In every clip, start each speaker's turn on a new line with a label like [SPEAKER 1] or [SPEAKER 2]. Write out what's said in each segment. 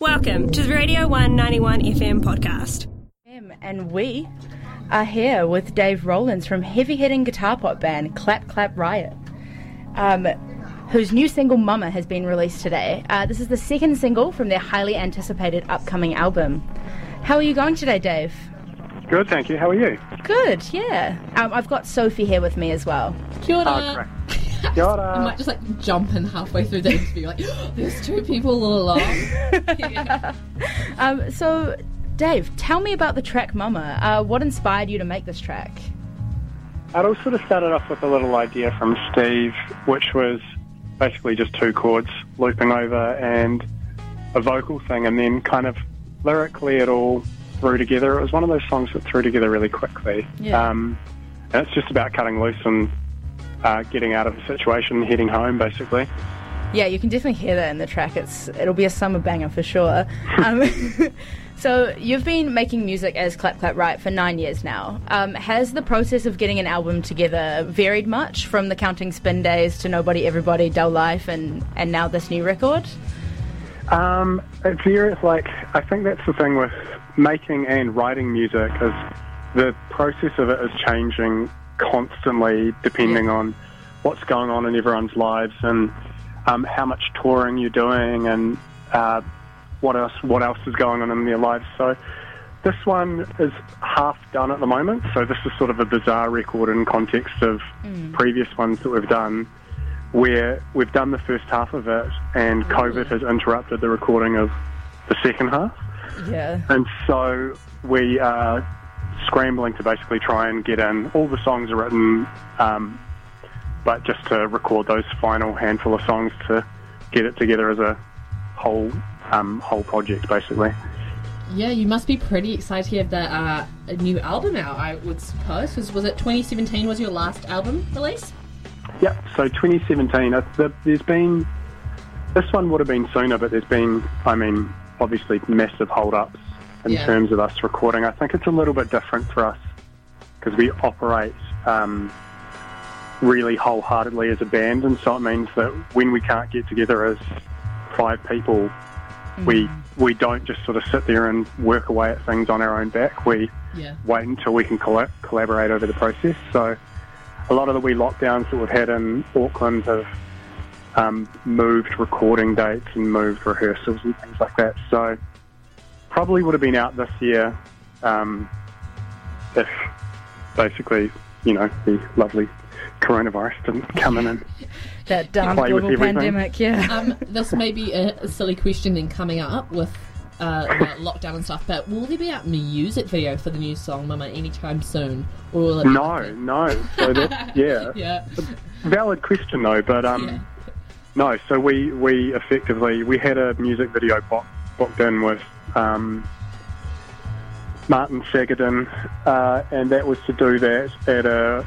[SPEAKER 1] Welcome to the Radio 191 FM podcast.
[SPEAKER 2] And we are here with Dave Rollins from heavy hitting guitar pop band Clap Clap Riot, um, whose new single Mama has been released today. Uh, this is the second single from their highly anticipated upcoming album. How are you going today, Dave?
[SPEAKER 3] Good, thank you. How are you?
[SPEAKER 2] Good, yeah. Um, I've got Sophie here with me as well.
[SPEAKER 4] Kia ora.
[SPEAKER 3] Oh, great. Kia ora.
[SPEAKER 4] I might just like jump in halfway through the interview, like, there's two people all along. Yeah.
[SPEAKER 2] Um, so, Dave, tell me about the track Mama. Uh, what inspired you to make this track?
[SPEAKER 3] It all sort of started off with a little idea from Steve, which was basically just two chords looping over and a vocal thing, and then kind of lyrically it all threw together. It was one of those songs that threw together really quickly.
[SPEAKER 2] Yeah.
[SPEAKER 3] Um, and it's just about cutting loose and uh, getting out of the situation, heading home, basically.
[SPEAKER 2] Yeah, you can definitely hear that in the track. It's it'll be a summer banger for sure. Um, so you've been making music as Clap Clap Riot for nine years now. Um, has the process of getting an album together varied much from the Counting Spin days to Nobody Everybody Dull Life and and now this new record?
[SPEAKER 3] Um, it's very, like, I think that's the thing with making and writing music is the process of it is changing constantly depending on what's going on in everyone's lives and um, how much touring you're doing and uh, what else what else is going on in their lives. So this one is half done at the moment. So this is sort of a bizarre record in context of previous ones that we've done, where we've done the first half of it and COVID has interrupted the recording of the second half.
[SPEAKER 2] Yeah.
[SPEAKER 3] And so we are scrambling to basically try and get in. All the songs are written, um, but just to record those final handful of songs to get it together as a whole um, whole project, basically.
[SPEAKER 4] yeah, you must be pretty excited to have the uh, a new album out, I would suppose. Was, was it 2017 was your last album release?
[SPEAKER 3] Yep. So 2017. uh, the- There's been this one would have been sooner, but there's been, I mean, obviously massive hold-ups in
[SPEAKER 4] Yeah.
[SPEAKER 3] terms of us recording. I think it's a little bit different for us because we operate um, really wholeheartedly as a band, and so it means that when we can't get together as five people, we we don't just sort of sit there and work away at things on our own back. We
[SPEAKER 4] Yeah.
[SPEAKER 3] wait until we can colla- collaborate over the process. So a lot of the wee lockdowns that we've had in Auckland have um, moved recording dates and moved rehearsals and things like that. So probably would have been out this year um, if basically, you know, the lovely coronavirus didn't come in and
[SPEAKER 2] That darn
[SPEAKER 3] Play
[SPEAKER 2] global
[SPEAKER 3] everything.
[SPEAKER 2] pandemic, yeah.
[SPEAKER 4] Um, this may be a, a silly question then coming up with uh, about lockdown and stuff, but will there be a music video for the new song Mama anytime soon? Or will it
[SPEAKER 3] no,
[SPEAKER 4] like
[SPEAKER 3] no. So that, yeah,
[SPEAKER 4] yeah.
[SPEAKER 3] valid question though, but um,
[SPEAKER 4] Yeah.
[SPEAKER 3] No, so we, we effectively we had a music video bo- booked in with um, Martin Sagadin, uh, and that was to do that at a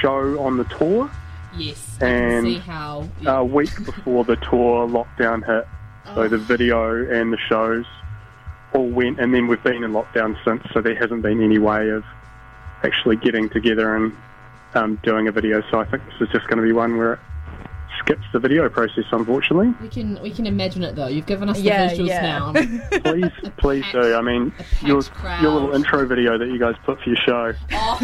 [SPEAKER 3] show on the tour.
[SPEAKER 4] Yes.
[SPEAKER 3] And,
[SPEAKER 4] see how.
[SPEAKER 3] A week before the tour lockdown hit, so the video and the shows all went, and then we've been in lockdown since. So there hasn't been any way of actually getting together and um, doing a video. So I think this is just going to be one where it skips the video process, unfortunately.
[SPEAKER 4] we can we can imagine it though. You've given us the
[SPEAKER 2] Yeah,
[SPEAKER 4] visuals
[SPEAKER 2] yeah.
[SPEAKER 4] now.
[SPEAKER 3] Please, please do. I mean, your
[SPEAKER 4] crowd.
[SPEAKER 3] your little intro video that you guys put for your show
[SPEAKER 4] oh,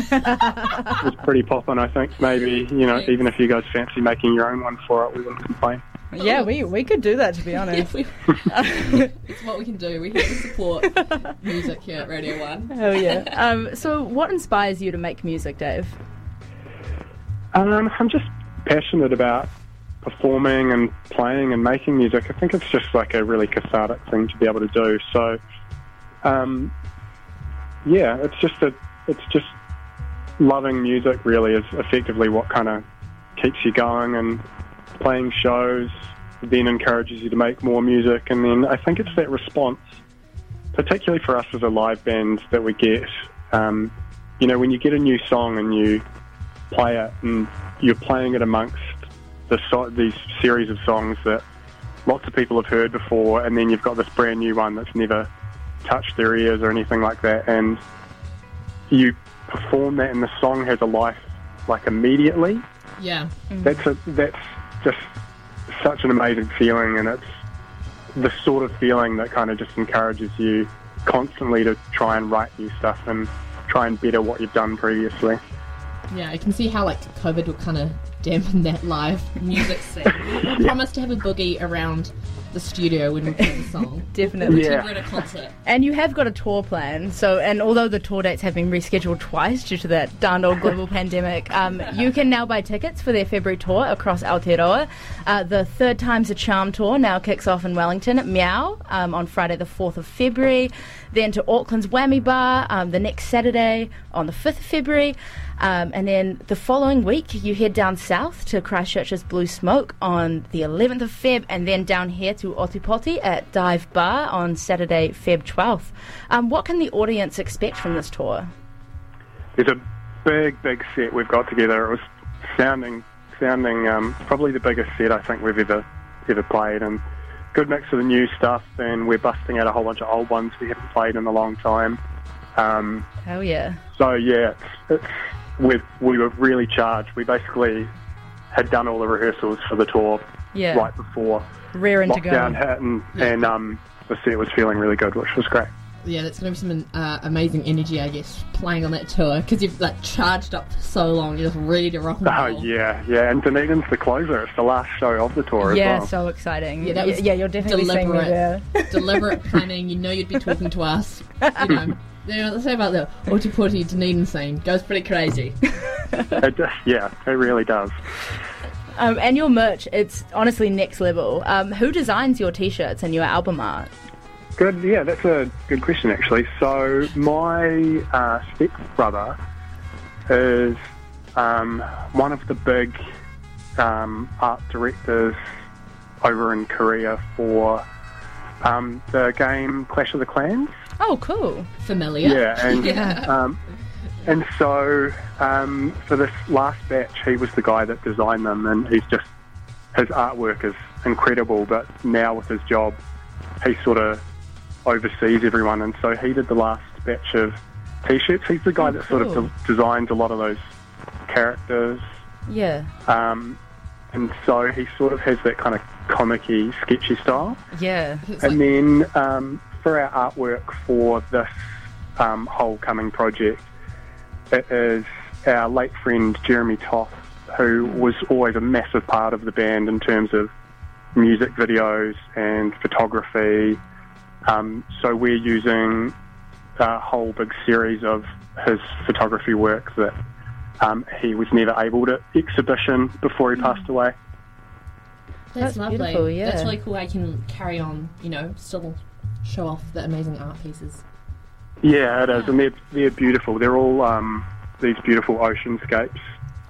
[SPEAKER 3] was pretty poppin'. I think maybe you know, even if you guys fancy making your own one for it, we wouldn't complain.
[SPEAKER 2] yeah, we, we could do that to be
[SPEAKER 4] yeah,
[SPEAKER 2] honest.
[SPEAKER 4] we, it's what we can do. We're here support music here at Radio One.
[SPEAKER 2] Oh yeah. Um, so what inspires you to make music, Dave?
[SPEAKER 3] Um, I'm just passionate about performing and playing and making music. I think it's just like a really cathartic thing to be able to do. So, um, yeah, it's just a, it's just loving music. Really is effectively what kind of keeps you going and playing shows. Then encourages you to make more music, and then I think it's that response, particularly for us as a live band, that we get. Um, you know, when you get a new song and you play it and you're playing it amongst these series of songs that lots of people have heard before, and then you've got this brand new one that's never touched their ears or anything like that, and you perform that, and the song has a life like immediately.
[SPEAKER 4] Yeah. Mm.
[SPEAKER 3] That's a that's just such an amazing feeling, and it's the sort of feeling that kind of just encourages you constantly to try and write new stuff and try and better what you've done previously.
[SPEAKER 4] Yeah, I can see how like COVID will kind of dampen that live music scene. We promise to have a boogie around the studio when we play the song.
[SPEAKER 2] Definitely.
[SPEAKER 3] Yeah.
[SPEAKER 4] We're at a concert.
[SPEAKER 2] And you have got a tour plan, so and although the tour dates have been rescheduled twice due to that darn old global pandemic, um, you can now buy tickets for their February tour across Aotearoa. Uh, the Third Time's a Charm tour now kicks off in Wellington at Meow um, on Friday the 4th of February, then to Auckland's Whammy Bar um, the next Saturday on the 5th of February. Um, and then the following week, you head down south to Christchurch's Blue Smoke on the 11th of Feb, and then down here to Ōtepoti at Dive Bar on Saturday, Feb 12th. Um, what can the audience expect from this tour?
[SPEAKER 3] There's a big, big set we've got together. It was sounding, sounding um, probably the biggest set I think we've ever ever played, and good mix of the new stuff. And we're busting out a whole bunch of old ones we haven't played in a long time. Um,
[SPEAKER 2] Hell yeah.
[SPEAKER 3] so yeah, it's, it's we we were really charged. We basically had done all the rehearsals for the tour
[SPEAKER 2] Yeah.
[SPEAKER 3] right before
[SPEAKER 2] Rearing to
[SPEAKER 3] lockdown
[SPEAKER 2] go.
[SPEAKER 3] hit, and,
[SPEAKER 4] Yeah.
[SPEAKER 3] and um, the set was feeling really good, which was great.
[SPEAKER 4] Yeah, that's going to be some uh, amazing energy, I guess, playing on that tour because you've like charged up for so long, you're just ready to rock and
[SPEAKER 3] Oh yeah, yeah, and Dunedin's the closer. It's the last show of the tour
[SPEAKER 2] Yeah,
[SPEAKER 3] as well.
[SPEAKER 2] Yeah, so exciting.
[SPEAKER 4] Yeah, that was
[SPEAKER 2] yeah, you're definitely seeing me
[SPEAKER 4] deliberate.
[SPEAKER 2] there.
[SPEAKER 4] Deliberate planning. You know you'd be talking to us. You know. You know, let's say about the Ōtepoti Dunedin scene goes pretty crazy.
[SPEAKER 3] It just, yeah, it really does.
[SPEAKER 2] Um, and your merch, it's honestly next level. Um, who designs your t-shirts and your album art?
[SPEAKER 3] Good, yeah, that's a good question actually. So my uh, stepbrother is um, one of the big um, art directors over in Korea for um, the game Clash of the Clans.
[SPEAKER 2] Oh, cool.
[SPEAKER 4] Familiar.
[SPEAKER 3] Yeah, and
[SPEAKER 2] Yeah.
[SPEAKER 3] And so um, for this last batch, he was the guy that designed them, and he's just his artwork is incredible. But now with his job, he sort of oversees everyone, and so he did the last batch of t-shirts. He's the guy
[SPEAKER 2] Oh,
[SPEAKER 3] that sort of
[SPEAKER 2] cool.
[SPEAKER 3] de- designs a lot of those characters,
[SPEAKER 2] Yeah.
[SPEAKER 3] um, and so he sort of has that kind of comic-y, sketchy style.
[SPEAKER 2] Yeah.
[SPEAKER 3] And
[SPEAKER 4] like,
[SPEAKER 3] then um, for our artwork for this um, whole coming project, it is our late friend Jeremy Toth, who was always a massive part of the band in terms of music videos and photography. Um, so we're using a whole big series of his photography work that um, he was never able to exhibition before he passed away.
[SPEAKER 4] that's,
[SPEAKER 2] That's
[SPEAKER 4] lovely.
[SPEAKER 2] yeah.
[SPEAKER 4] That's really cool. I can carry on, you know, still show off the amazing art pieces.
[SPEAKER 3] Yeah, it is, and they're they're beautiful. They're all um, these beautiful oceanscapes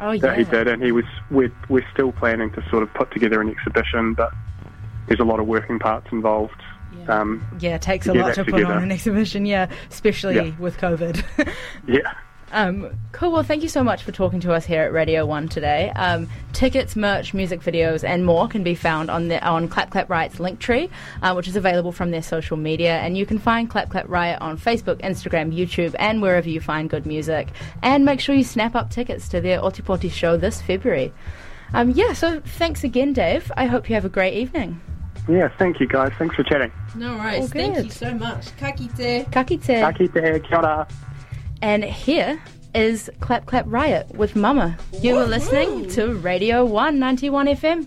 [SPEAKER 2] Oh,
[SPEAKER 3] that he did, and he was we're we're still planning to sort of put together an exhibition, but there's a lot of working parts involved.
[SPEAKER 4] Yeah.
[SPEAKER 3] Um,
[SPEAKER 2] Yeah, it takes a lot to put
[SPEAKER 3] together.
[SPEAKER 2] on an exhibition, yeah, especially
[SPEAKER 3] Yeah.
[SPEAKER 2] with COVID.
[SPEAKER 3] yeah,
[SPEAKER 2] um, cool. Well, thank you so much for talking to us here at Radio One today. Um, tickets, merch, music videos, and more can be found on the on Clap Clap Riot's Linktree, uh, which is available from their social media, and you can find Clap Clap Riot on Facebook, Instagram, YouTube, and wherever you find good music. And make sure you snap up tickets to their Ōtepoti show this February. Um, yeah, so thanks again, Dave. I hope you have a great evening.
[SPEAKER 3] yeah. Thank you guys. Thanks for chatting.
[SPEAKER 4] No worries.
[SPEAKER 2] All
[SPEAKER 4] Thank you so much. Kakite.
[SPEAKER 2] Kakite.
[SPEAKER 3] Taki te, kia ora.
[SPEAKER 2] And here is Clap Clap Riot with Mama. You were listening to Radio 191 FM.